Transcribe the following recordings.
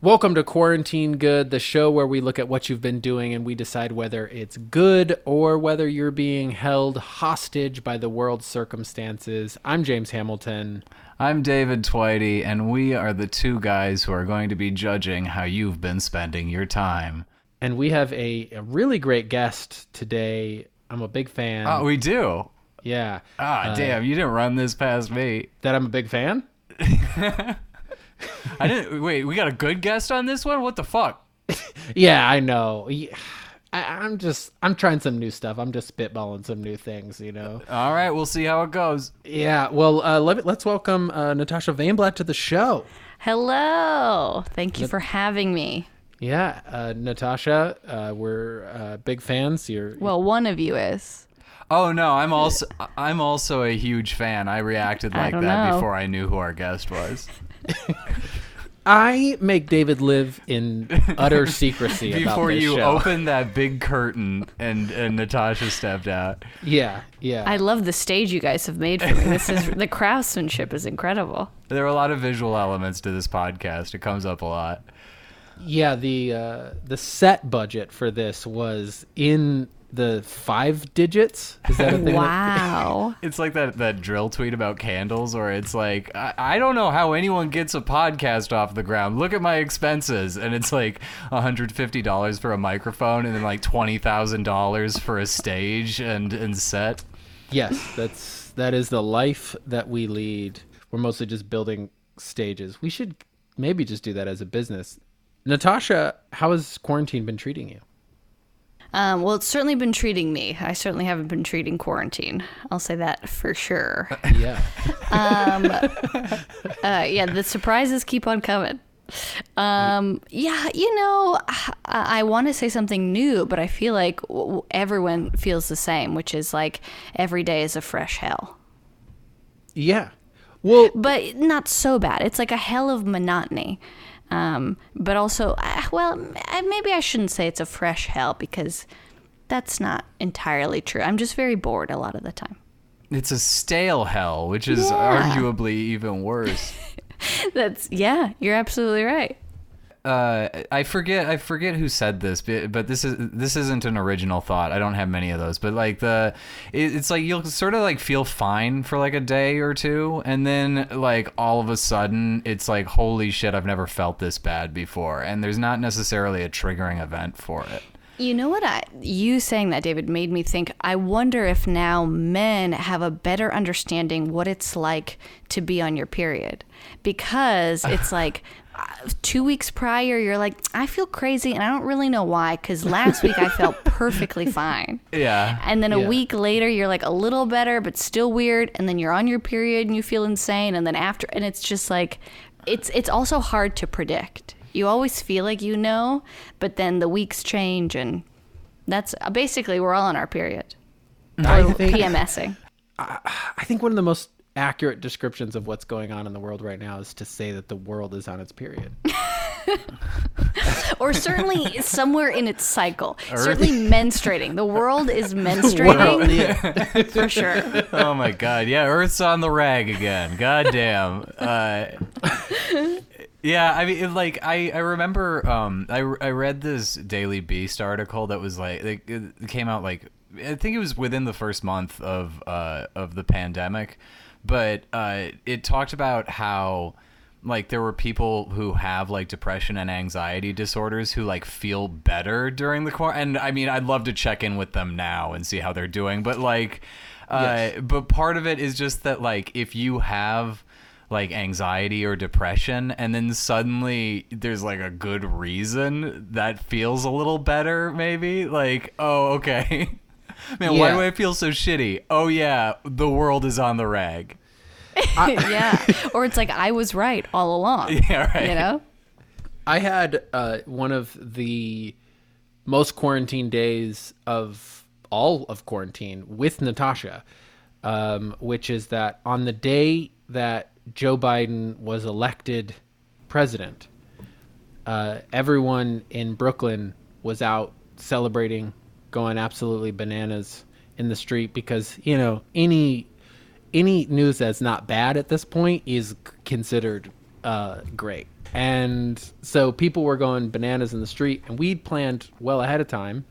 Welcome to Quarantine Good, the show where we look at what you've been doing and we decide whether it's good or whether you're being held hostage by the world's circumstances. I'm James Hamilton. I'm David Twitey, and we are the two guys who are going to be judging how you've been spending your time. And we have a, a really great guest today. I'm a big fan. Oh, we do. yeah. Ah, Uh, damn! You didn't run this past me. That I'm a big fan? I didn't. Wait, we got a good guest on this one. What the fuck? Yeah, I know. I, I'm just, I'm trying some new stuff. I'm just spitballing some new things, you know? All right, we'll see how it goes. Yeah. Well, uh, let, let's welcome uh, Natasha Vaynblat to the show. Hello. Thank you for having me. Yeah, uh, Natasha, uh, we're uh, big fans. You're Well, one of you is. Oh no, I'm also I'm also a huge fan. I reacted like don't that know. before I knew who our guest was. I make David live in utter secrecy about Before this you show. opened that big curtain and and Natasha stepped out. Yeah, yeah. I love the stage you guys have made for me. This is the craftsmanship is incredible. There are a lot of visual elements to this podcast. It comes up a lot. yeah, the uh, the set budget for this was in the five digits. Is that a thing? that- Wow. It's like that, that dril tweet about candles, or it's like, I, I don't know how anyone gets a podcast off the ground. Look at my expenses. And it's like $150 for a microphone and then like $20,000 for a stage and, and set. yes, that's that is the life that we lead. We're mostly just building stages. We should maybe just do that as a business. Natasha, how has quarantine been treating you? Um, well, it's certainly been treating me. I certainly haven't been treating quarantine. I'll say that for sure. Yeah. Uh, yeah, the surprises keep on coming. Um, yeah, you know, I, I want to say something new, but I feel like everyone feels the same, which is like every day is a fresh hell. Yeah. Well, but not so bad. It's like a hell of monotony. Um, but also, uh, well, maybe I shouldn't say it's a fresh hell because that's not entirely true. I'm just very bored a lot of the time. It's a stale hell, which is Yeah. arguably even worse. That's yeah, you're absolutely right. Uh, I forget I forget who said this, but, but this is this isn't an original thought. I don't have many of those, but like the it, it's like you'll sort of like feel fine for like a day or two, and then like all of a sudden it's like holy shit, I've never felt this bad before, and there's not necessarily a triggering event for it. You know what? I, you saying that, David, made me think. I wonder if now men have a better understanding what it's like to be on your period, because it's like two weeks prior, you're like, I feel crazy, and I don't really know why. Because last week I felt perfectly fine. Yeah, And then a Yeah. week later, you're like a little better, but still weird. And then you're on your period and you feel insane. And then after, and it's just like, it's it's also hard to predict. You always feel like you know, but then the weeks change, and that's basically we're all on our period. I Or think PMSing. I think one of the most accurate descriptions of what's going on in the world right now is to say that the world is on its period. Or certainly somewhere in its cycle. Certainly menstruating. The world is menstruating for sure. oh my god, yeah, Earth's on the rag again. God damn. Uh, yeah, I mean, like I, I remember um, I, I read this Daily Beast article that was like it, it came out like I think it was within the first month of uh, of the pandemic, but uh, it talked about how like there were people who have like depression and anxiety disorders who like feel better during the quarantine. And I mean, I'd love to check in with them now and see how they're doing, but like, uh, but part of it is just that like if you have like anxiety or depression and then suddenly there's like a good reason that feels a little better maybe like oh okay. Man why do i feel so shitty? Oh yeah the world is on the rag yeah. Or it's like I was right all along. yeah right You know? I had uh, one of the most quarantine days of all of quarantine with Natasha, um, which is that on the day that Joe Biden was elected president, uh, everyone in Brooklyn was out celebrating, going absolutely bananas in the street because you know any any news that's not bad at this point is considered uh, great. and so people were going bananas in the street, and we'd planned well ahead of time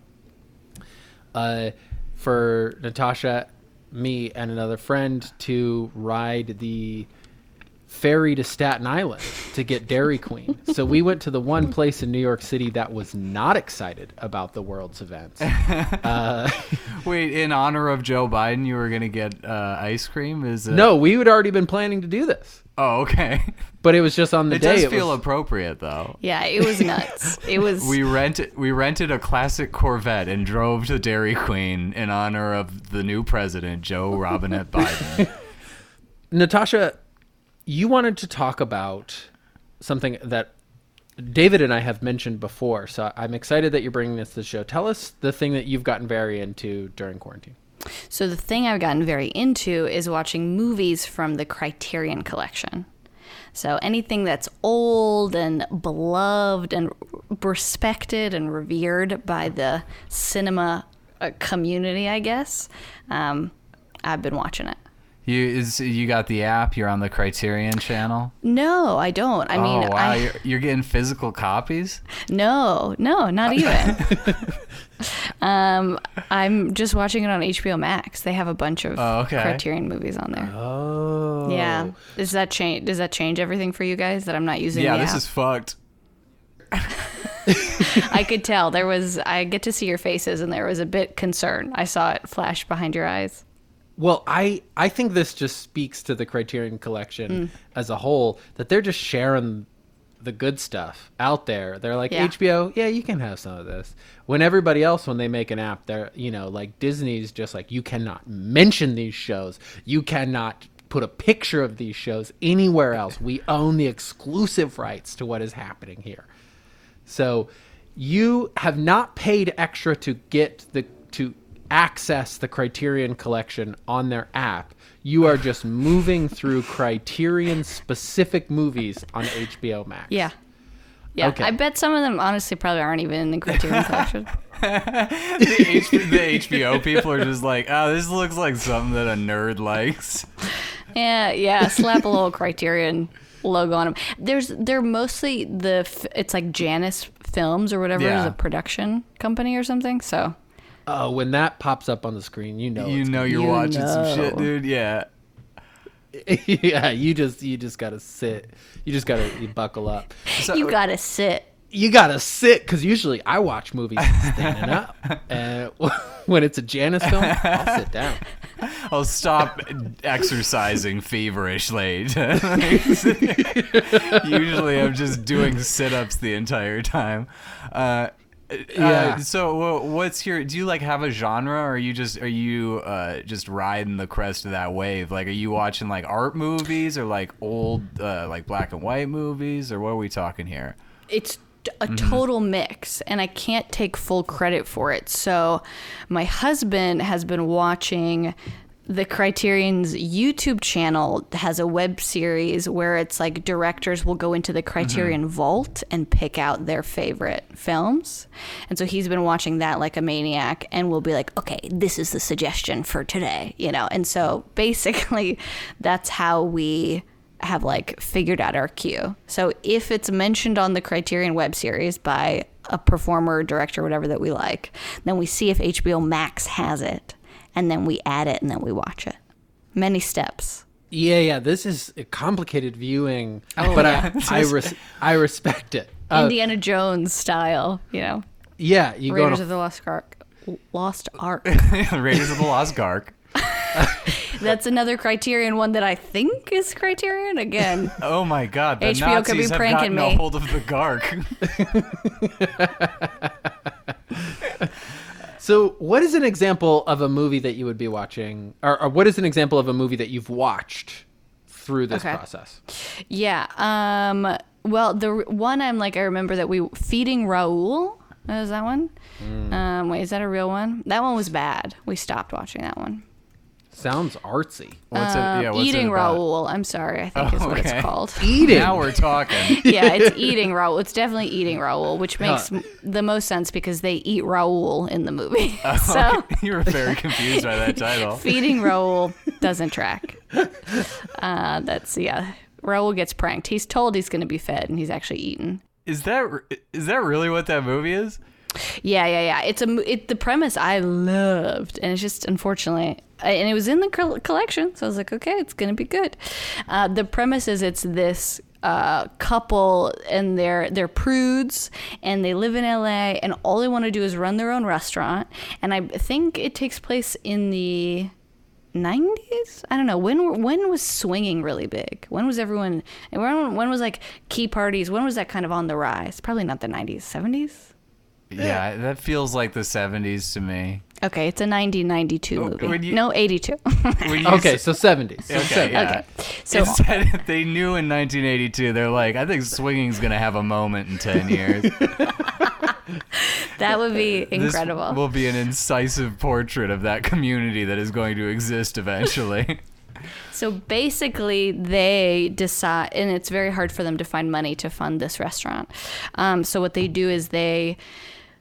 uh, for Natasha, me, and another friend to ride the ferry to Staten Island to get Dairy Queen. so we went to the one place in New York City that was not excited about the world's events. Wait, in honor of Joe Biden, you were gonna get uh, ice cream? Is it? No, we had already been planning to do this, Oh, okay. but it was just on the It day. does it does feel was- appropriate though. Yeah, it was nuts. It was. We rented we rented a classic Corvette and drove to Dairy Queen in honor of the new president, Joe Robinette Biden. Natasha, you wanted to talk about something that David and I have mentioned before. So I'm excited that you're bringing this to the show. Tell us the thing that you've gotten very into during quarantine. So the thing I've gotten very into is watching movies from the Criterion collection. So anything that's old and beloved and respected and revered by the cinema uh, community, I guess. Um, I've been watching it. You is you got the app? You're on the Criterion channel. No, I don't. I mean, oh wow, I, you're, you're getting physical copies. no, no, not even. um, I'm just watching it on HBO Max. They have a bunch of Oh, okay. Criterion movies on there. Oh. Yeah. Does that change? Does that change everything for you guys that I'm not using? Yeah, the this app? is fucked. I could tell there was. I get to see your faces, and there was a bit concern. I saw it flash behind your eyes. Well, I I think this just speaks to the Criterion Collection Mm. as a whole that they're just sharing the good stuff out there. They're like Yeah. HBO, yeah, you can have some of this. When everybody else, when they make an app, they're you know like Disney's just like you cannot mention these shows. You cannot put a picture of these shows anywhere else. We own the exclusive rights to what is happening here. So you have not paid extra to get the to access the Criterion collection on their app. You are just moving through Criterion specific movies on HBO Max. Yeah. Yeah, Okay. I bet some of them honestly probably aren't even in the Criterion collection. the, H- the HBO people are just like, oh, this looks like something that a nerd likes. Yeah, yeah. Slap a little Criterion logo on them. There's they're mostly the f- it's like Janus Films or whatever Yeah. is a production company or something. So Oh, when that pops up on the screen, you know. You it's know you're You watching some shit, dude. Yeah. yeah, you just you just gotta sit. You just gotta you buckle up. So, you gotta sit. You gotta sit because usually I watch movies standing up, and when it's a Janus film, I'll sit down. I'll stop exercising feverishly. Usually, I'm just doing sit-ups the entire time. Uh, Yeah. Uh, so, what's your? Do you like have a genre, or are you just are you uh, just riding the crest of that wave? Like, are you watching like art movies or like old uh, like black and white movies, or what are we talking here? it's a total mix and i can't take full credit for it so my husband has been watching the criterion's youtube channel has a web series where it's like directors will go into the criterion mm-hmm. vault and pick out their favorite films. And so he's been watching that like a maniac and will be like okay this is the suggestion for today you know? And so basically that's how we have like figured out our cue. So if it's mentioned on the Criterion web series by a performer, director, whatever that we like, then we see if HBO Max has it, and then we add it, and then we watch it. Many steps. Yeah, yeah. This is a complicated viewing, Oh, but yeah. I I, res- I respect it. Uh, Indiana Jones style, you know, yeah, you go on Raiders of the Lost Ark. Lost Ark. Raiders of the Lost Ark. That's another Criterion one that I think is Criterion again. Oh my God! The HBO could be Nazis have pranking gotten a hold of the Gark. So, what is an example of a movie that you would be watching, or, or what is an example of a movie that you've watched through this Okay. process? Yeah. Um. Well, the one I'm like I remember that we feeding Raoul. Is that one? Um. Wait, is that a real one? That one was bad. We stopped watching that one. Sounds artsy. What's it? Yeah, what's Uh, eating it about? Raoul. I'm sorry. I think is what okay. it's called. Eating. Now we're talking. yeah, it's eating Raoul. It's definitely eating Raoul, which makes Huh. m the most sense because they eat Raoul in the movie. Oh, so you were very confused by that title. feeding Raoul doesn't track. Uh, that's yeah. Raoul gets pranked. He's told he's going to be fed, and he's actually eaten. Is that is that really what that movie is? Yeah, yeah, yeah. It's a mo- it, the premise I loved, and it's just unfortunately, I- and it was in the collection, so I was like, okay, it's gonna be good. Uh, the premise is it's this uh, couple, and they're they're prudes, and they live in LA, and all they want to do is run their own restaurant, and I think it takes place in the 90s i don't know. When when was swinging really big? When was everyone when, when was like key parties when was that kind of on the rise? Probably not the 90s 70s Yeah, that feels like the 70s to me. Okay, it's a 1992 Oh, movie. you- no, 82. Okay, s- so 70s. So Okay, 70s. yeah. Okay, so Instead, they knew in 1982. They're like, I think swinging's gonna have a moment in 10 years. that would be This incredible. will be an incisive portrait of that community that is going to exist eventually. So basically, they decide, and it's very hard for them to find money to fund this restaurant. Um, so what they do is they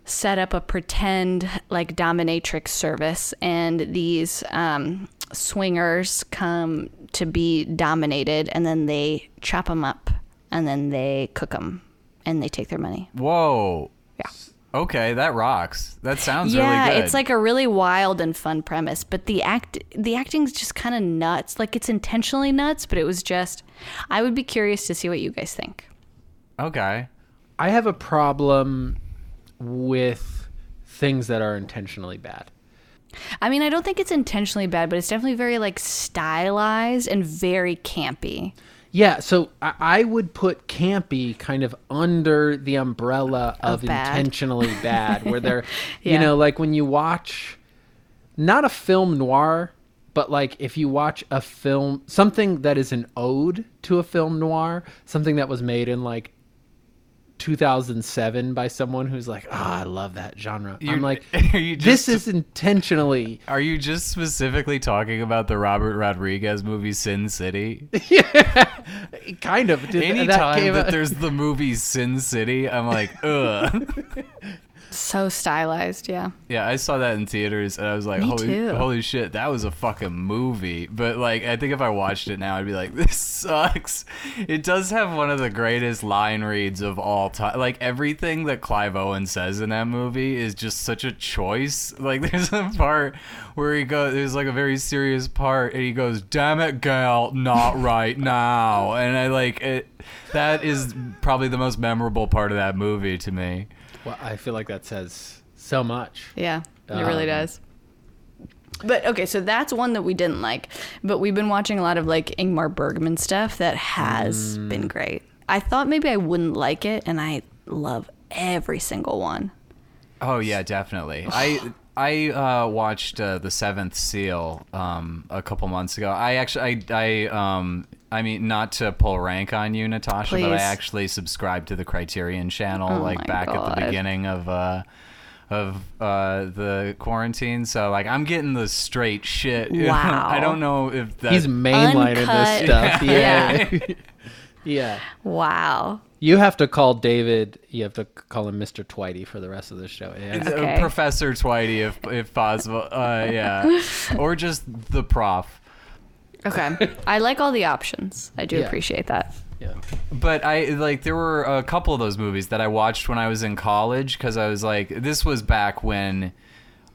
set up a pretend like dominatrix service, and these um, swingers come to be dominated, and then they chop them up, and then they cook them, and they take their money. Whoa. Yeah. Okay, that rocks. That sounds yeah, really good. it's like a really wild and fun premise, but the act the acting's just kind of nuts. Like it's intentionally nuts, but it was just I would be curious to see what you guys think. okay. I have a problem with things that are intentionally bad. I mean, I don't think it's intentionally bad, but it's definitely very like stylized and very campy. Yeah, so I, I would put campy kind of under the umbrella of, Of bad. intentionally bad, where they're, you know, like when you watch not a film noir, but like if you watch a film, something that is an ode to a film noir, something that was made in like 2007 by someone who's like, ah, I love that genre. You're- I'm like, you this is intentionally Are you just specifically talking about the Robert Rodriguez movie Sin City? yeah, kind of. Did, Anytime came that, there's the movie Sin City, I'm like, ugh. So stylized, yeah. Yeah, I saw that in theaters and I was like, Me holy, too. holy shit, that was a fucking movie. But like, I think if I watched it now, I'd be like, this sucks. It does have one of the greatest line reads of all time. Like everything that Clive Owen says in that movie is just such a choice. Like there's a part where he goes, there's like a very serious part, and he goes, "Damn it, gal, not right now." And I like it. That is probably the most memorable part of that movie to me. Well, I feel like that says so much. Yeah, it really Um, does. But okay, so that's one that we didn't like. But we've been watching a lot of like Ingmar Bergman stuff that has Mm. been great. I thought maybe I wouldn't like it, and I love every single one. Oh yeah, definitely. I I uh, watched uh, the Seventh Seal um, a couple months ago. I actually I, I um I mean not to pull rank on you, Natasha, but I actually subscribed to the Criterion Channel Oh like my back at the beginning of uh of uh the quarantine. So like I'm getting the straight shit. Wow. I don't know if that He's mainlining Uncut. this stuff. Yeah. Yeah. yeah. Wow. You have to call David, you have to call him Mr. Twitey for the rest of the show. Yeah. Uh, Okay. Professor Twitey, if if possible. Uh, yeah, or just the prof. Okay. I like all the options. I do Yeah. appreciate that. yeah. But I like there were a couple of those movies that I watched when I was in college because I was like, this was back when,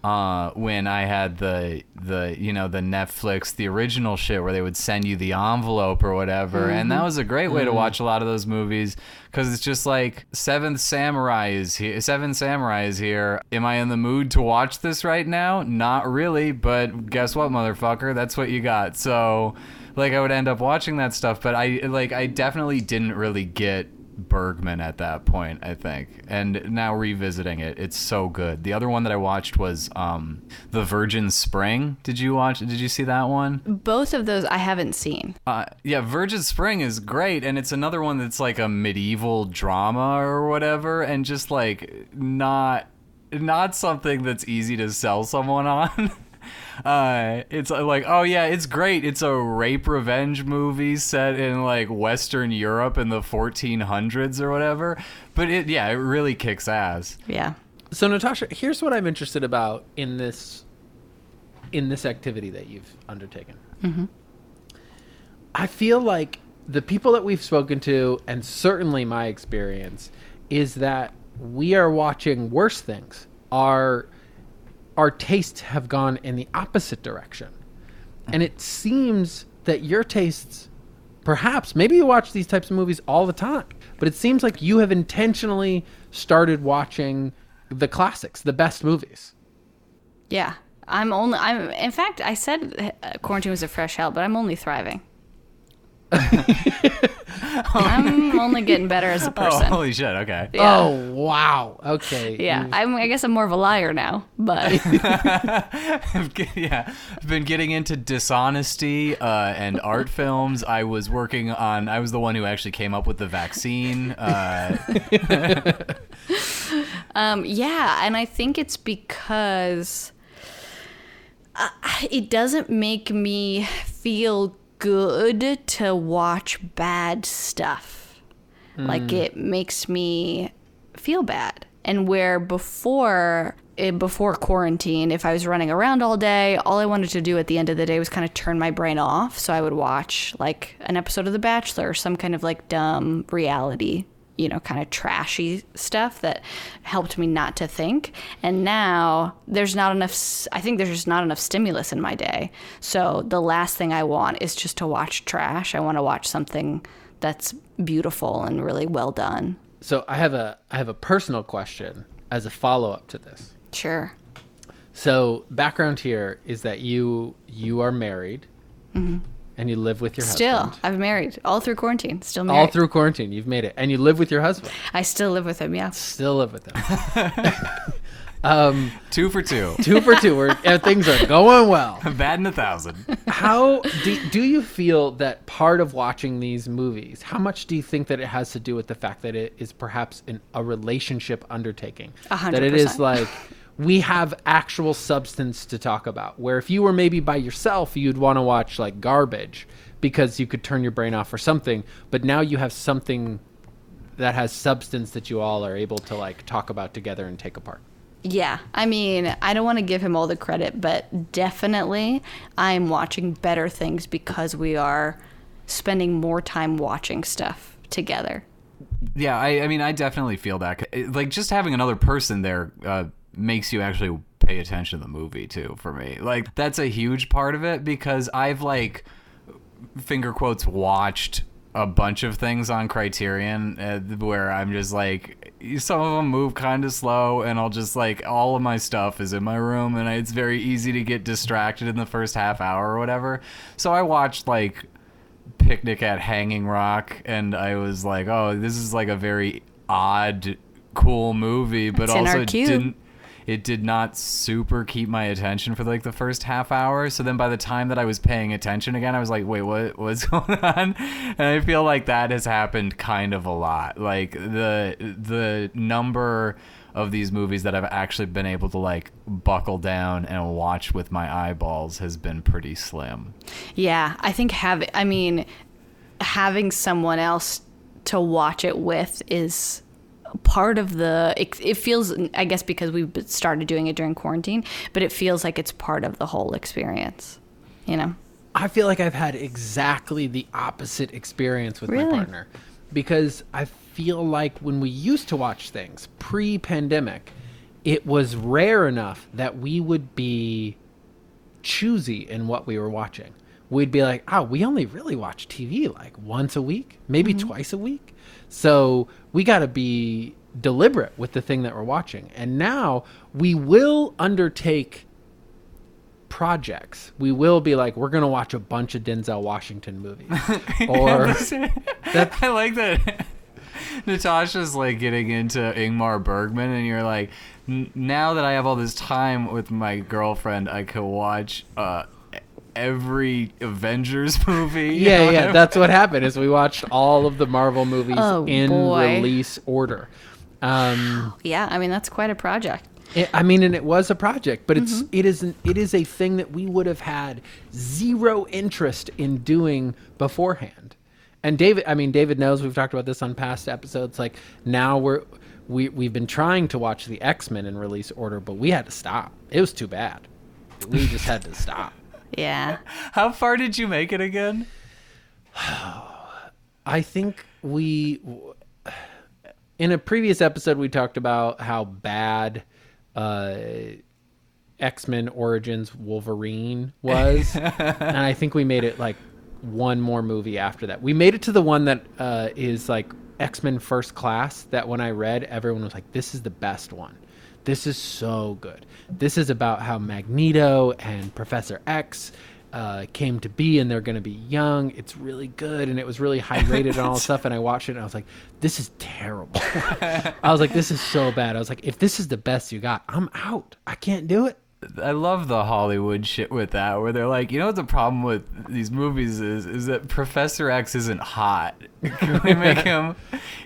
uh, when I had the the you know the Netflix the original shit where they would send you the envelope or whatever, and that was a great way to watch a lot of those movies because it's just like Seventh Samurai is here, Seven Samurai is here. Am I in the mood to watch this right now? Not really, but guess what, motherfucker? That's what you got. So like I would end up watching that stuff, but I like I definitely didn't really get Bergman at that point, I think. And now revisiting it, it's so good. The other one that I watched was um The Virgin Spring. Did you watch did you see that one? Both of those I haven't seen. Uh, yeah, Virgin Spring is great, and it's another one that's like a medieval drama or whatever, and just like not not something that's easy to sell someone on. Uh, it's like, oh yeah, it's great. It's a rape revenge movie set in like Western Europe in the 1400s or whatever. But it, yeah, it really kicks ass. Yeah. So Natasha, here's what I'm interested about in this in this activity that you've undertaken. I feel like the people that we've spoken to, and certainly my experience, is that we are watching worse things. Our our tastes have gone in the opposite direction, and it seems that your tastes, perhaps, maybe you watch these types of movies all the time, but it seems like you have intentionally started watching the classics, the best movies. Yeah. I'm only I'm in fact I said uh, quarantine was a fresh hell, but I'm only thriving. I'm only getting better as a Oh, person. holy shit. Okay. Yeah. Oh wow! Okay. Yeah, I'm, I guess I'm more of a liar now, but yeah, I've been getting into dishonesty uh, and art films. I was working on. I was the one who actually came up with the vaccine. Uh, um, yeah, and I think it's because uh, it doesn't make me feel good to watch bad stuff. Like it makes me feel bad. And where before eh, before quarantine, if I was running around all day, all I wanted to do at the end of the day was kind of turn my brain off. So I would watch like an episode of The Bachelor some kind of like dumb reality, you know, kind of trashy stuff that helped me not to think. And now there's not enough, I think there's just not enough stimulus in my day. So the last thing I want is just to watch trash. I want to watch something that's beautiful and really well done. So I have a I have a personal question as a follow up to this. Sure. So background here is that you you are married, mm-hmm. And you live with your Mm-hmm. Still. I've married all through quarantine. Still married. All through quarantine, you've made it, and you live with your husband. I still live with him. Yeah. Still live with him. um, two for two. two for two. We're, things are going well. Bad in a thousand. How do, do you feel that part of watching these movies? How much do you think that it has to do with the fact that it is perhaps an, a relationship undertaking? A hundred That it is like we have actual substance to talk about. Where if you were maybe by yourself, you'd want to watch like garbage because you could turn your brain off or something. But now you have something that has substance that you all are able to like talk about together and take apart. Yeah. I mean, I don't want to give him all the credit, but definitely I'm watching better things because we are spending more time watching stuff together. Yeah, I, I mean, I definitely feel that. Like, just having another person there uh, makes you actually pay attention to the movie, too, for me. Like, that's a huge part of it because I've, like, finger quotes, watched a bunch of things on Criterion uh, where I'm just like, some of them move kind of slow, and I'll just, like, all of my stuff is in my room, and it's very easy to get distracted in the first half hour or whatever. So I watched, like, picnic at Hanging Rock, and I was like, "Oh, this is like a very odd, cool movie," but It's also didn't. It did not super keep my attention for like the first half hour. So then, by the time that I was paying attention again, I was like, "Wait, what? What's going on?" And I feel like that has happened kind of a lot. Like the the number of these movies that I've actually been able to like buckle down and watch with my eyeballs has been pretty slim. Yeah. I think having, I mean, having someone else to watch it with is part of the it, it feels i guess because we've started doing it during quarantine but it feels like it's part of the whole experience you know I feel like I've had exactly the opposite experience with my partner because I feel like when we used to watch things pre pandemic, it was rare enough that we would be choosy in what we were watching. We'd be like, oh, we only really watch TV like once a week, maybe mm-hmm. twice a week. So we got to be deliberate with the thing that we're watching. And now we will undertake projects. We will be like, we're gonna watch a bunch of Denzel Washington movies, or I like that. Natasha's like getting into Ingmar Bergman, and you're like, "N- now that I have all this time with my girlfriend, I could watch uh, every Avengers movie. yeah, yeah. That's what happened. Is we watched all of the Marvel movies Oh, in boy. release order. Um, yeah i mean that's quite a project it- I mean, and it was a project, but Mm-hmm. it's it isn't it is a thing that we would have had zero interest in doing beforehand. And David, I mean, David knows we've talked about this on past episodes. Like now we're we we've been trying to watch the X Men in release order, but we had to stop. It was too bad. We just had to stop. Yeah How far did you make it again? I think we in a previous episode we talked about how bad uh X-Men Origins Wolverine was. and I think we made it like one more movie after that. We made it to the one that uh is like X-Men First Class that when I read everyone was like this is the best one. This is so good. This is about how Magneto and Professor X uh, came to be and they're going to be young. It's really good and it was really high rated and all stuff. And I watched it and I was like, this is terrible. I was like, this is so bad. I was like, if this is the best you got, I'm out. I can't do it. I love the Hollywood shit with that, where they're like, you know what the problem with these movies is, is that Professor X isn't hot. Can we make him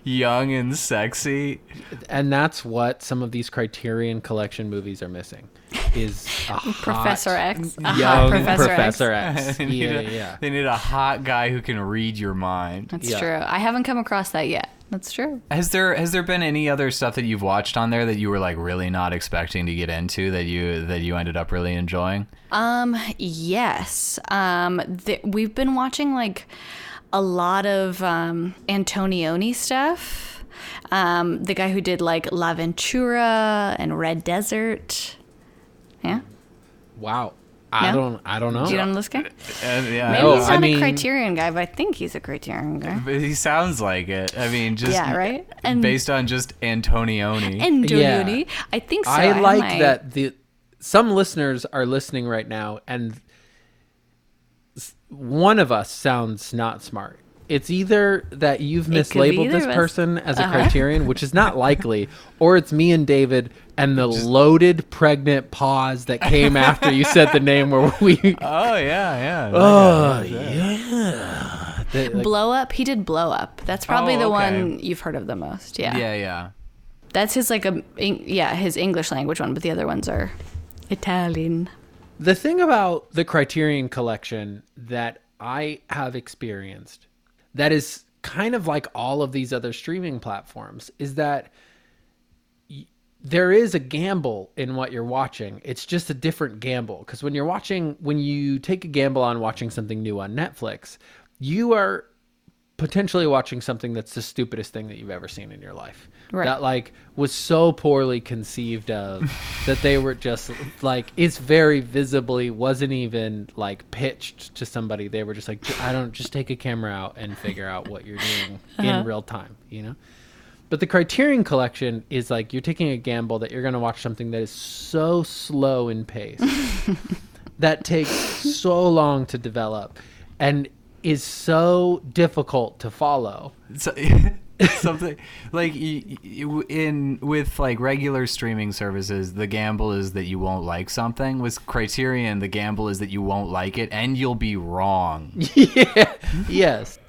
young and sexy? And that's what some of these Criterion Collection movies are missing. Is a hot, Professor X. A hot young Professor Professor, X. X. they, need Yeah, a, yeah. they need a hot guy who can read your mind. That's Yeah. true. I haven't come across that yet. That's true. Has there has there been any other stuff that you've watched on there that you were like really not expecting to get into that you that you ended up really enjoying? Um, yes. Um, th- we've been watching like a lot of um, Antonioni stuff. Um, the guy who did like L'Avventura and Red Desert. Yeah. Wow. I No? don't. I don't know. Do you know this guy? And, yeah, Maybe Oh, he's I not mean- a Criterion guy, but I think he's a Criterion guy. but he sounds like it. I mean, just Yeah, right? And- based on just Antonioni. Antonioni. I think so. I like might- that the some listeners are listening right now, and one of us sounds not smart. It's either that you've It could be mislabeled this person as a Uh-huh. criterion, which is not likely, or it's me and David and the loaded pregnant pause that came after you said the name where we. oh yeah, yeah. Oh yeah. The- like, Blow Up. He did Blow Up. That's probably Oh, the okay. one you've heard of the most. Yeah. yeah, yeah. That's his like a yeah his English language one, but the other ones are Italian. The thing about the Criterion collection that I have experienced that is kind of like all of these other streaming platforms is that there is a gamble in what you're watching. It's just a different gamble because when you're watching when you take a gamble on watching something new on Netflix, you are potentially watching something that's the stupidest thing that you've ever seen in your life. Right. That like was so poorly conceived of that they were just like it's very visibly wasn't even like pitched to somebody. They were just like I don't just take a camera out and figure out what you're doing uh-huh. in real time, you know? But the Criterion collection is like you're taking a gamble that you're going to watch something that is so slow in pace that takes so long to develop and is so difficult to follow. So, something like y- y- in with like regular streaming services the gamble is that you won't like something with criterion the gamble is that you won't like it and you'll be wrong yeah. Yes.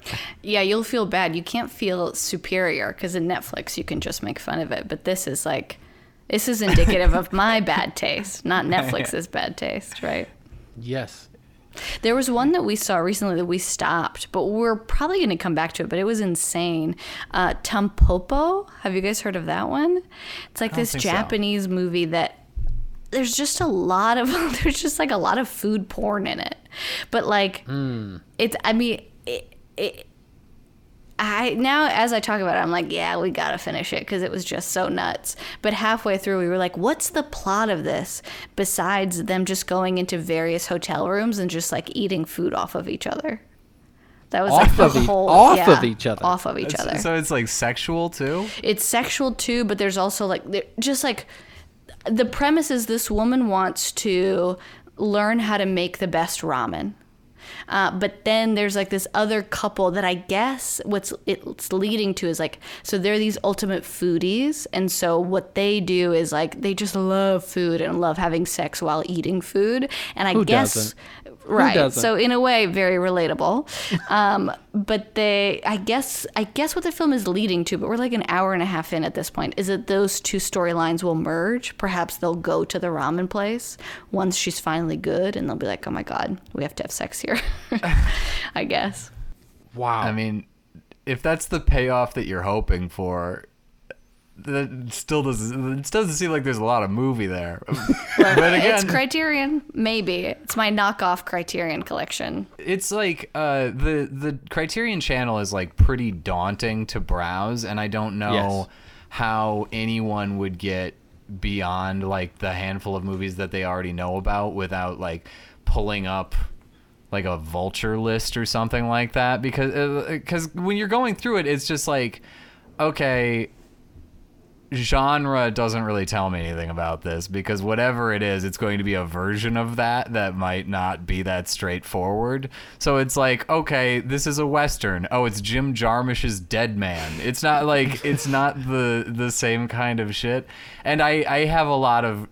Yeah, you'll feel bad. You can't feel superior because in Netflix you can just make fun of it, but this is like this is indicative of my bad taste, not Netflix's bad taste, right? Yes. There was one that we saw recently that we stopped, but we're probably going to come back to it. But it was insane. Uh, Tampopo. Have you guys heard of that one? It's like this think so. Japanese movie that there's just a lot of there's just like a lot of food porn in it, but like it's. I mean, it, it, I now as I talk about it, I'm like, yeah, we gotta finish it because it was just so nuts. But halfway through, we were like, what's the plot of this besides them just going into various hotel rooms and just like eating food off of each other? That was like Off the of e- whole off yeah, of each other. off of each It's- other. so it's like sexual too It's sexual too, but there's also like just like the premise is this woman wants to learn how to make the best ramen. Uh, but then there's like this other couple that I guess what's it's leading to is like so they're these ultimate foodies and so what they do is like they just love food and love having sex while eating food and I Who guess doesn't? Right doesn't? so in a way very relatable um, but they i guess i guess what the film is leading to but we're like an hour and a half in at this point is that those two storylines will merge perhaps they'll go to the ramen place once she's finally good and they'll be like oh my god we have to have sex here i guess Wow. i mean if that's the payoff that you're hoping for that still doesn't it doesn't seem like there's a lot of movie there. but it's Criterion, maybe. It's my knockoff Criterion collection. it's like uh, the the Criterion channel is like pretty daunting to browse, and I don't know Yes. how anyone would get beyond like the handful of movies that they already know about without like pulling up like a vulture list or something like that because because when you're going through it it's just like okay genre doesn't really tell me anything about this because whatever it is, it's going to be a version of that that might not be that straightforward. So it's like, okay, this is a western. Oh, it's Jim Jarmusch's Dead Man. It's not like it's not the the same kind of shit. And I I have a lot of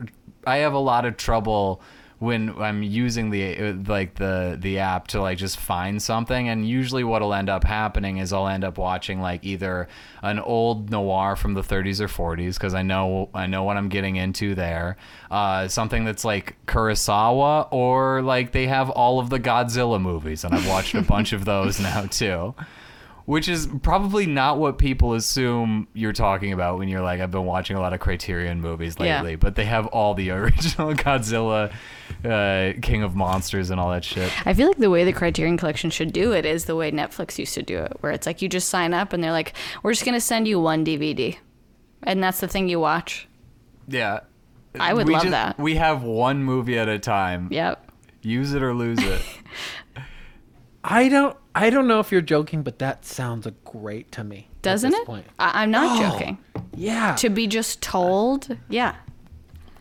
I have a lot of trouble when I'm using the uh, like the the app to like just find something. And usually what'll end up happening is I'll end up watching like either an old noir from the 30s or 40s because I know I know what I'm getting into there uh, something that's like Kurosawa or like they have all of the Godzilla movies. And I've watched a bunch of those now too which is probably not what people assume you're talking about when you're like, I've been watching a lot of Criterion movies Yeah. lately, but they have all the original Godzilla, uh, King of Monsters, and all that shit. I feel like the way the Criterion Collection should do it is the way Netflix used to do it, where it's like you just sign up and they're like, we're just going to send you one DVD. And that's the thing you watch. Yeah. I would We love just- that. We have one movie at a time. Yep. Use it or lose it. I don't I don't know if you're joking, but that sounds great to me. Doesn't it? Point. I- I'm not Oh. joking. Yeah. To be just told, yeah.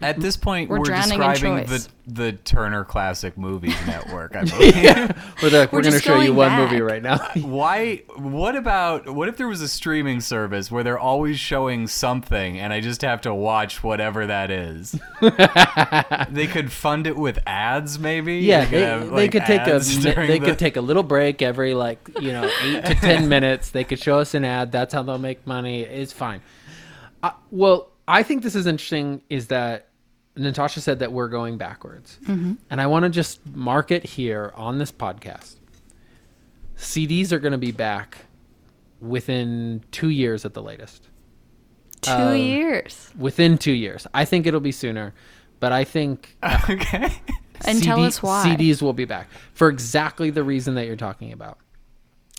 At this point, We're we're, describing the the Turner Classic Movies Network. I believe. We're, like, we're, We're going to just show you one back. movie right now. Why? What about? What if there was a streaming service where they're always showing something, and I just have to watch whatever that is? they could fund it with ads, maybe. yeah, could they, have, they could take a ads mi- during they the- could take a little break every like you know eight to ten minutes. They could show us an ad. That's how they'll make money. It's fine. Uh, well, I think this is interesting. Is that Natasha said that we're going backwards, Mm-hmm. and I want to just mark it here on this podcast. CDs are going to be back within two years at the latest. Two Um, years. Within two years, I think it'll be sooner, but I think okay. And tell us why. CDs will be back for exactly the reason that you're talking about.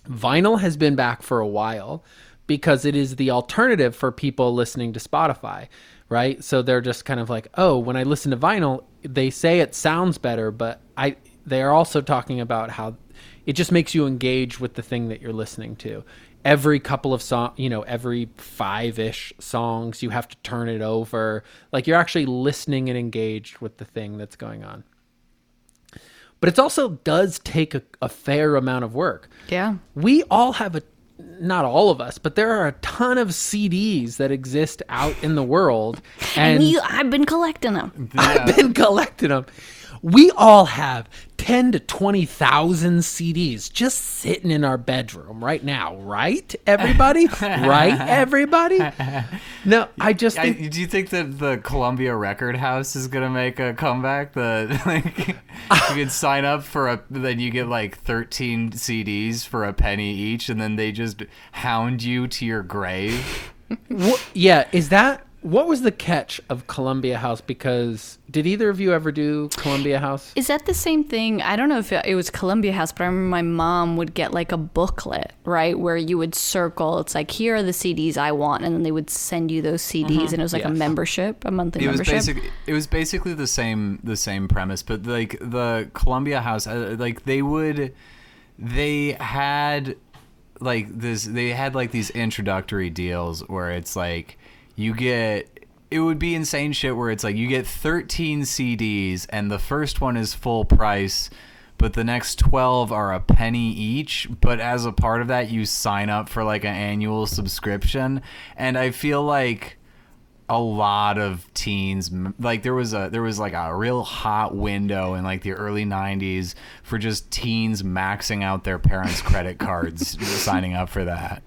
Vinyl has been back for a while because it is the alternative for people listening to Spotify, right? So they're just kind of like, "Oh, when I listen to vinyl, they say it sounds better, but I they are also talking about how it just makes you engage with the thing that you're listening to. Every couple of song, you know, every five-ish songs, you have to turn it over. Like you're actually listening and engaged with the thing that's going on but it also does take a, a fair amount of work. Yeah. We all have a, not all of us, but there are a ton of CDs that exist out in the world, and, And you, I've been collecting them. I've been collecting them. We all have ten to twenty thousand CDs just sitting in our bedroom right now, right? Everybody, right? Everybody. No, I just I, do you think that the Columbia Record House is gonna make a comeback? The like, you can sign up for a, then you get like thirteen CDs for a penny each, and then they just hound you to your grave. Wha- yeah, is that what was the catch of Columbia House? Because did either of you ever do Columbia House? Is that the same thing? I don't know if it was Columbia House, but I remember my mom would get like a booklet, right, where you would circle. It's like here are the CDs I want, and then they would send you those CDs, and it was like a membership, a monthly It was membership. basic. It was basically the same the same premise, but like the Columbia House, uh, like they would, they had like this. They had like these introductory deals where it's like you get. It would be insane shit where it's like you get 13 CDs and the first one is full price, but the next 12 are a penny each. But as a part of that, you sign up for like an annual subscription. And I feel like a lot of teens like there was a there was like a real hot window in like the early 90s for just teens maxing out their parents credit cards signing up for that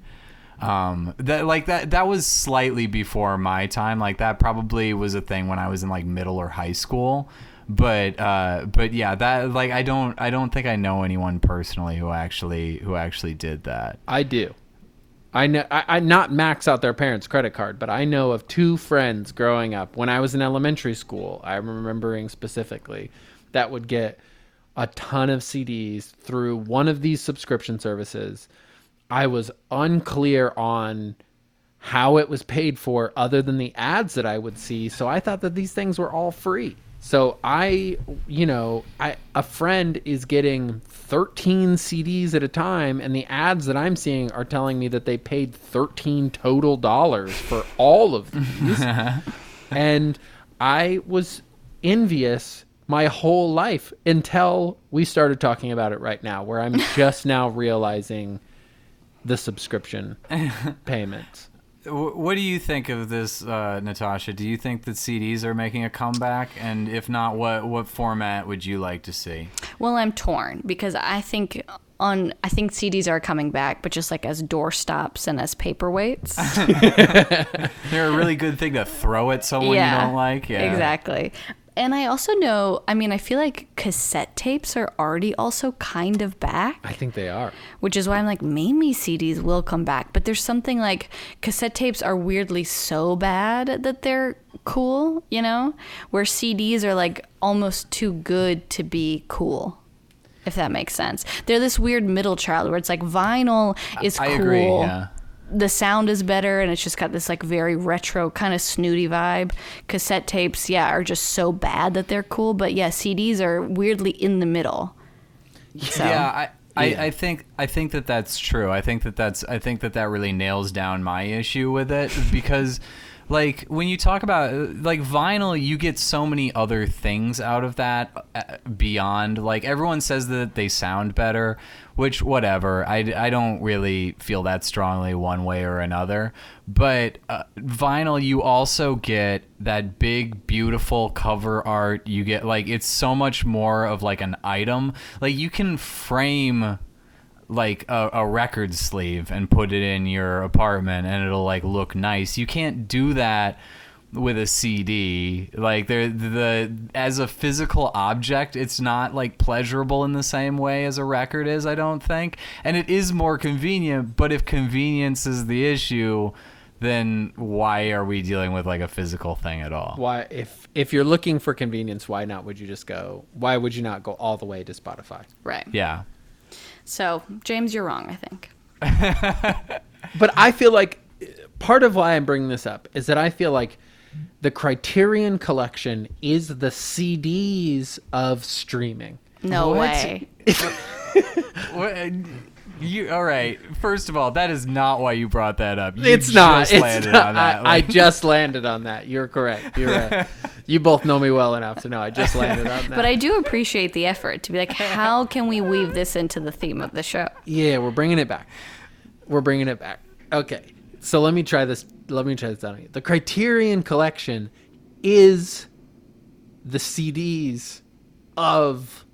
um that like that that was slightly before my time like that probably was a thing when i was in like middle or high school but uh but yeah that like i don't i don't think i know anyone personally who actually who actually did that I do. I know I, I not max out their parents' credit card, but I know of two friends growing up when I was in elementary school. I'm remembering specifically that would get a ton of CDs through one of these subscription services. I was unclear on how it was paid for other than the ads that I would see. So I thought that these things were all free. So I, you know, I a friend is getting 13 CDs at a time and the ads that I'm seeing are telling me that they paid 13 total dollars for all of these. and I was envious my whole life until we started talking about it right now where I'm just now realizing the subscription payments. What do you think of this, uh, Natasha? Do you think that CDs are making a comeback? And if not, what what format would you like to see? Well, I'm torn because I think on I think CDs are coming back, but just like as doorstops and as paperweights. They're a really good thing to throw at someone you don't like. Yeah, Exactly. And I also know, I mean, I feel like cassette tapes are already also kind of back, I think they are. which is why I'm like, maybe CDs will come back. But there's something like cassette tapes are weirdly so bad that they're cool, you know? Where CDs are like almost too good to be cool. If that makes sense. They're this weird middle child where it's like vinyl is I cool agree. Yeah. The sound is better and it's just got this like very retro kind of snooty vibe cassette tapes yeah are just so bad that they're cool but yeah cds are weirdly in the middle so Yeah, I, I, Yeah. I think I think that that's true. I think that that's I think that that really nails down my issue with it because like when you talk about like vinyl you get so many other things out of that uh, beyond like everyone says that they sound better which whatever. I, I don't really feel that strongly one way or another. But uh, vinyl you also get that big beautiful cover art. You get like it's so much more of like an item. Like you can frame like a, a record sleeve and put it in your apartment and it'll like look nice you can't do that with a CD like there the as a physical object it's not like pleasurable in the same way as a record is I don't think and it is more convenient but if convenience is the issue then why are we dealing with like a physical thing at all Why, if if you're looking for convenience, why not? Would you just go? Why would you not go all the way to Spotify? right yeah so james you're wrong i think But I feel like part of why I'm bringing this up is that I feel like the Criterion Collection is the CDs of streaming. no What? way What, you all right? First of all, that is not why you brought that up. You it's not. just It's not. on that. I, I just landed on that. You're correct. You're right. Uh, you both know me well enough to know I just landed on that. but i do appreciate the effort to be like how can we weave this into the theme of the show Yeah, we're bringing it back. We're bringing it back. Okay, so let me try this. Let me try this out you. The Criterion Collection is the CDs of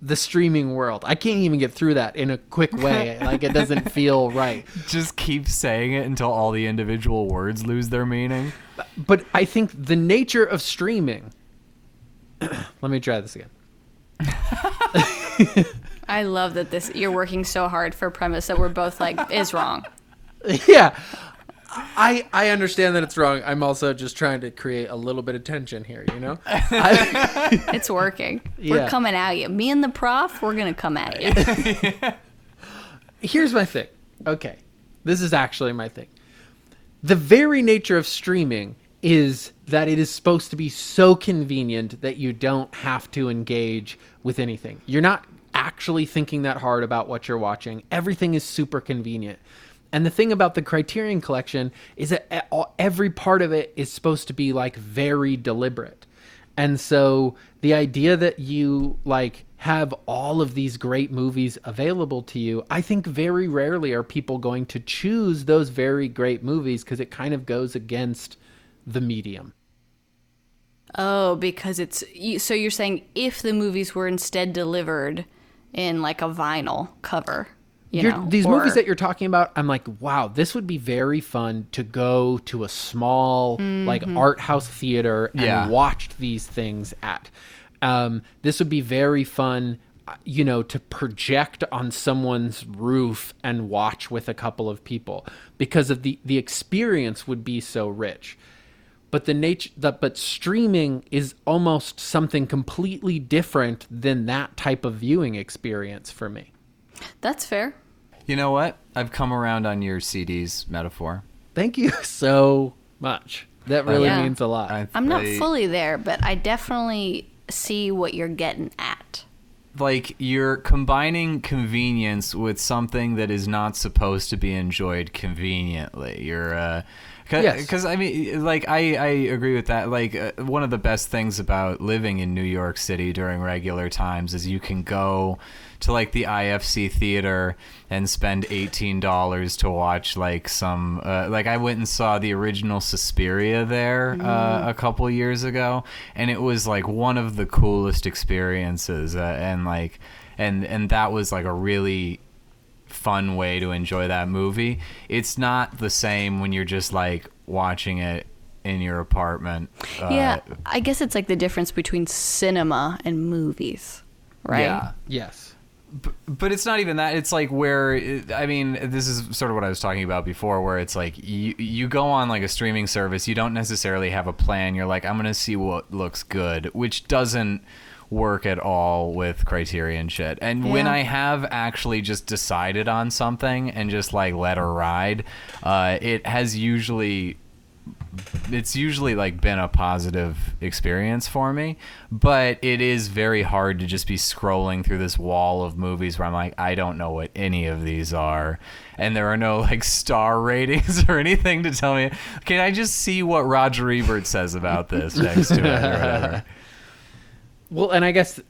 the streaming world. I can't even get through that in a quick way. like it doesn't feel right. just keep saying it until all the individual words lose their meaning. But I think the nature of streaming. let me try this again. i love that this you're working so hard for a premise that we're both like is wrong yeah. I I understand that it's wrong. I'm also just trying to create a little bit of tension here, you know? I, it's working we're coming at you me and the prof we're gonna come at you here's my thing. Okay. This is actually my thing. The very nature of streaming is that it is supposed to be so convenient that you don't have to engage with anything. You're not actually thinking that hard about what you're watching. Everything is super convenient. And the thing about the Criterion collection is that every part of it is supposed to be like very deliberate. And so the idea that you like have all of these great movies available to you, I think very rarely are people going to choose those very great movies because it kind of goes against the medium. Oh, because it's so you're saying if the movies were instead delivered in like a vinyl cover, you You're, know, these or- movies that you're talking about, I'm like, wow, this would be very fun to go to a small like art house theater and Yeah. watch these things at. Um, this would be very fun. you know, to project on someone's roof and watch with a couple of people because of the the experience would be so rich. But the nature that but streaming is almost something completely different than that type of viewing experience for me. That's fair. You know what? I've come around on your CDs metaphor. Thank you so much. That really Yeah. means a lot. I- I'm not I- fully there, but I definitely see what you're getting at. like you're combining convenience with something that is not supposed to be enjoyed conveniently. You're uh Yes. because I mean, like I, I agree with that. Like uh, one of the best things about living in New York City during regular times is you can go to like the IFC theater and spend eighteen dollars to watch like some uh, like I went and saw the original Suspiria there uh, a couple years ago, and it was like one of the coolest experiences, uh, and like and and that was like a really fun way to enjoy that movie. It's not the same when you're just like watching it in your apartment. Uh, yeah, I guess it's like the difference between cinema and movies, right? Yeah. yes. But it's not even that. It's like where i mean this is sort of what i was talking about before where it's like you you go on like a streaming service you don't necessarily have a plan. You're like i'm gonna see what looks good which doesn't work at all with criterion shit. And when i have actually just decided on something and just like let her ride uh, it has usually it's usually like been a positive experience for me but it is very hard to just be scrolling through this wall of movies where i'm like i don't know what any of these are and there are no like star ratings or anything to tell me can i just see what roger ebert says about this next to it or whatever Well, and I guess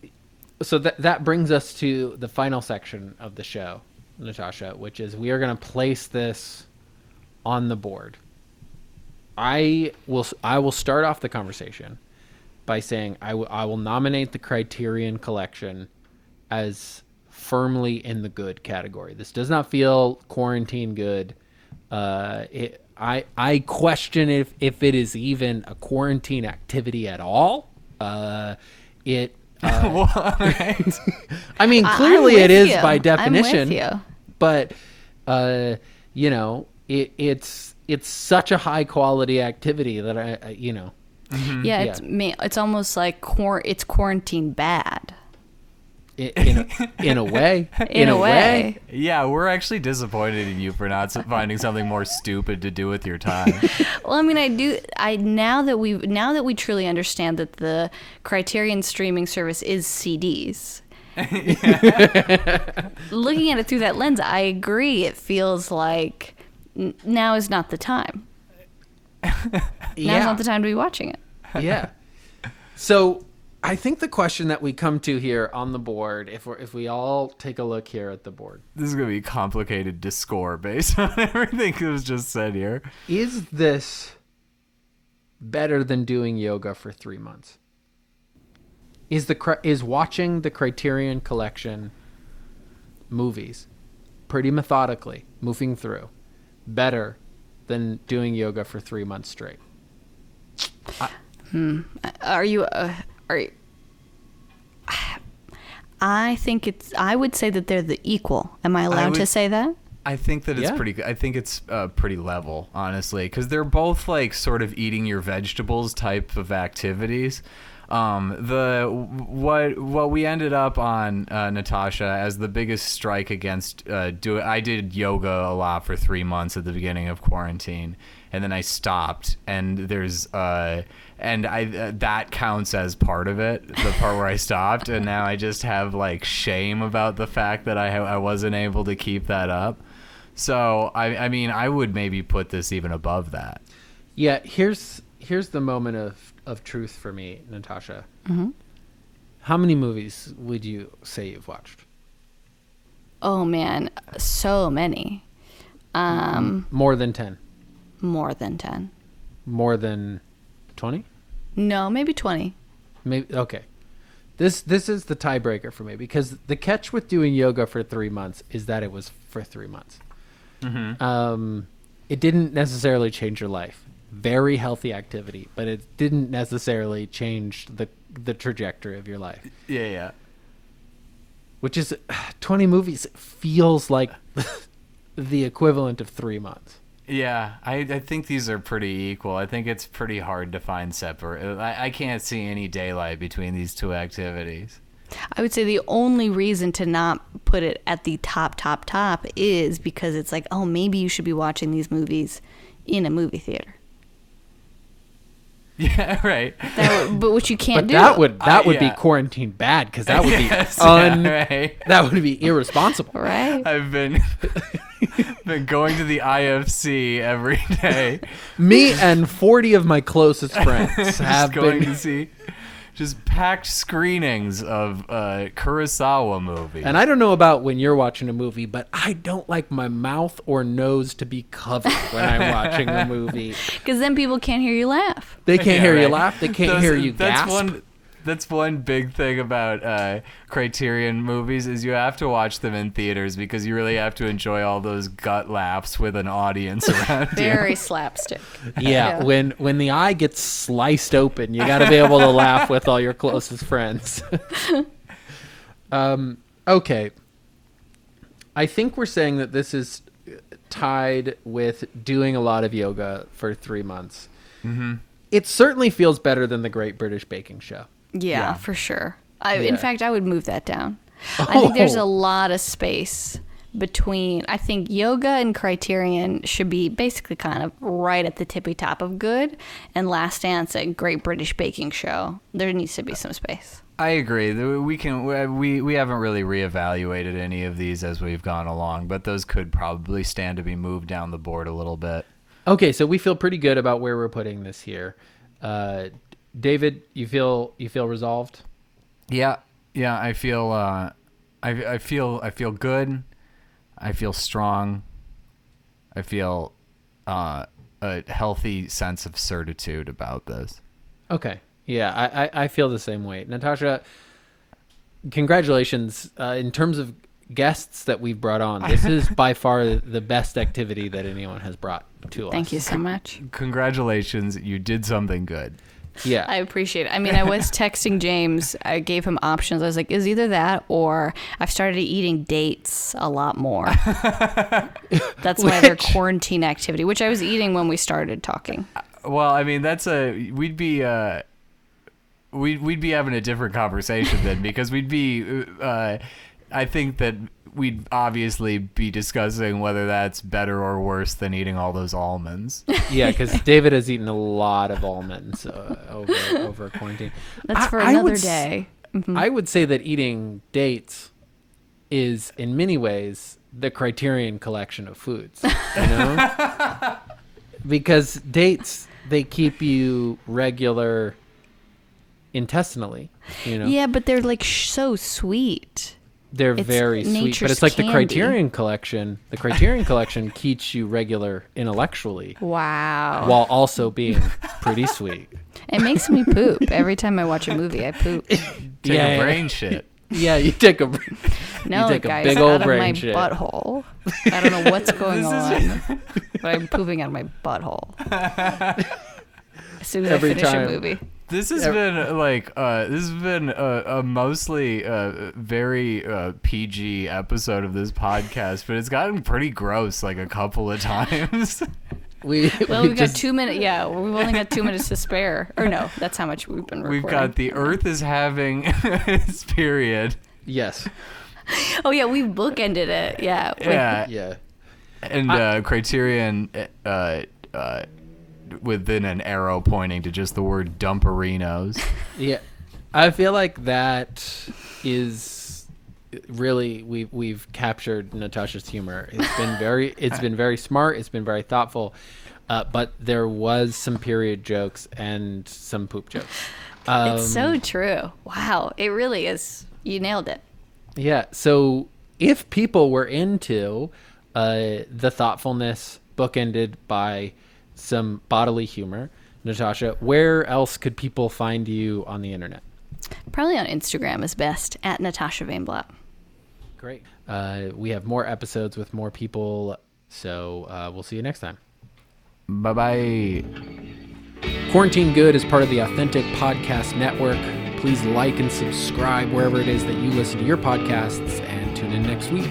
so that that brings us to the final section of the show, Natasha, which is we are going to place this on the board. I will I will start off the conversation by saying I will- I will nominate the Criterion Collection as firmly in the good category. This does not feel quarantine good. Uh, it, I I question if if it is even a quarantine activity at all. Uh, it. Uh, I mean, clearly it is you. by I'm with definition. you. But uh, you know, it, it's it's such a high quality activity that I, I you know, mm-hmm. Yeah, it's ma- it's almost like quar- it's quarantine bad. i- in a, in a way, In, a way. yeah we're actually disappointed in you for not finding something more stupid to do with your time Well, I mean, I do. I now that we now that we truly understand that the Criterion streaming service is CDs. Looking at it through that lens, I agree. It feels like n- now is not the time. Now's yeah, not the time to be watching it. yeah. So I think the question that we come to here on the board, if we if we all take a look here at the board, this is gonna be complicated to score based on everything that was just said here is this better than doing yoga for three months? Is the is watching the Criterion Collection movies pretty methodically, moving through, better than doing yoga for three months straight? Are you? Uh, are you, I think it's. I would say that they're the equal. Am I allowed to would- say that? I think that it's Yeah. pretty. I think it's uh, pretty level, honestly, because they're both like sort of eating your vegetables type of activities. Um, the what what we ended up on uh, Natasha as the biggest strike against uh, do I did yoga a lot for three months at the beginning of quarantine, and then I stopped. And there's uh, and I uh, that counts as part of it, the part where I stopped, and now I just have like shame about the fact that I I wasn't able to keep that up. So I I mean I would maybe put this even above that. Yeah, here's here's the moment of of truth for me, Natasha. Mm-hmm. How many movies would you say you've watched? Oh man, so many. Um, More than ten. more than ten. More than twenty? No, maybe twenty. Maybe okay. This this is the tiebreaker for me because the catch with doing yoga for three months is that it was for three months. Um, it didn't necessarily change your life. Very healthy activity, but it didn't necessarily change the the trajectory of your life. Yeah, yeah. which is 20 movies feels like the equivalent of three months. Yeah, I, I think these are pretty equal. I think it's pretty hard to find separate. I, I can't see any daylight between these two activities. I would say the only reason to not put it at the top, top, top is because it's like, oh, maybe you should be watching these movies in a movie theater. Yeah, right. That would, but what you can't But do. that would that I- would yeah. be quarantine bad because that would be Yes, un yeah, right. that would be irresponsible. right. I've been been going to the IFC every day. Me and 40 of my closest friends just have going been to see just packed screenings of uh, Kurosawa movies. And I don't know about when you're watching a movie, but I don't like my mouth or nose to be covered when I'm watching a movie. Because then people can't hear you laugh. They can't Yeah, hear you laugh. They can't Those- hear you that's gasp. one that's one big thing about uh, Criterion movies is you have to watch them in theaters because you really have to enjoy all those gut laughs with an audience around Very you. Very slapstick. yeah, Yeah. when when the eye gets sliced open, you got to be able to laugh with all your closest friends. um, okay. I think we're saying that this is tied with doing a lot of yoga for three months. Mm-hmm. It certainly feels better than the Great British Baking Show. Yeah, Yeah. for sure. I, Yeah. In fact, I would move that down. I think there's Oh. a lot of space between. I think yoga and Criterion should be basically kind of right at the tippy top of good, and Last Dance at Great British Baking Show. There needs to be some space. I agree. We can we we haven't really reevaluated any of these as we've gone along, but those could probably stand to be moved down the board a little bit. Okay, so we feel pretty good about where we're putting this here. Uh, David, you feel you feel resolved? Yeah, yeah. I feel uh, I I feel I feel good. I feel strong. I feel uh, a healthy sense of certitude about this. Okay. Yeah, I, I, I feel the same way. Natasha, congratulations. Uh, in terms of guests that we've brought on, this is by far the best activity that anyone has brought to us. Thank you so much. Congratulations, you did something good. Yeah. I appreciate it. I mean, I was texting James. I gave him options. I was like, "Is either that or I've started eating dates a lot more." That's my other quarantine activity, which I was eating when we started talking. Well, I mean, that's a we'd be uh, we'd we'd be having a different conversation then because we'd be uh, I think that we'd obviously be discussing whether that's better or worse than eating all those almonds. yeah, because David has eaten a lot of almonds uh, over over quarantine. That's I- for I another would s- day. I would say that eating dates is, in many ways, the Criterion collection of foods. You know, because dates they keep you regular intestinally. You know, Yeah, but they're like sh- so sweet. They're it's very sweet, but it's like the. Criterion collection. The Criterion collection keeps you regular intellectually Wow. while also being pretty sweet. it makes me poop every time I watch a movie. I poop. Take Yeah, a yeah. brain shit. Yeah, you take a. No, take a guys, big out old of brain my shit. butthole. I don't know what's going This on, but I'm pooping out of my butthole. As soon as Every I finish time. a movie. This has Ev- been like uh, this has been a, a mostly uh, very uh, PG episode of this podcast, but it's gotten pretty gross like a couple of times. We Well, we we've got two minutes. Yeah, we've only got two minutes to spare. Or no, that's how much we've been recording. We've got the Earth is having its period. Yes. Oh yeah, we've bookended it. Yeah. Yeah, Yeah. and uh, Criterion uh, uh, within an arrow pointing to just the word dumperinos. Yeah, I feel like that is really we we've captured Natasha's humor. It's been very it's been very smart. It's been very thoughtful, uh, but there was some period jokes and some poop jokes. Um, It's so true. Wow, it really is. You nailed it. yeah. So if people were into uh, the thoughtfulness bookended by some bodily humor, Natasha, where else could people find you on the internet? Probably on Instagram is best at Natasha Vaynblat. Great. Uh, we have more episodes with more people, so uh, we'll see you next time. bye bye. Quarantine Good is part of the Authentic Podcast Network. Please like and subscribe wherever it is that you listen to your podcasts and tune in next week.